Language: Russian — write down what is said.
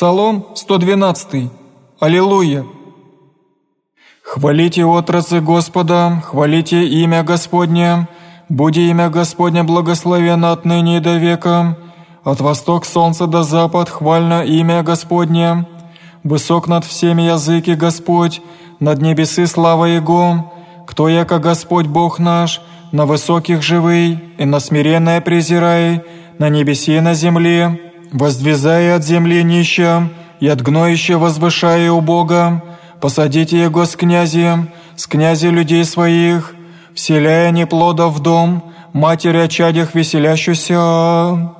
Псалом 112. Аллилуйя. Хвалите отрацы Господа, хвалите имя Господне, буди имя Господне благословенно отныне и до века. От восток солнца до запад хвально имя Господне. Высок над всеми языки Господь, над небесы слава Его. Кто яко Господь Бог наш, на высоких живый, и на смиренное презирай, на небесе и на земле, воздвизая от земли нища, и от гноища возвышая Бога, посадите его с князем, с князи людей своих, вселяя неплодов в дом, матери о чадях веселящуюся.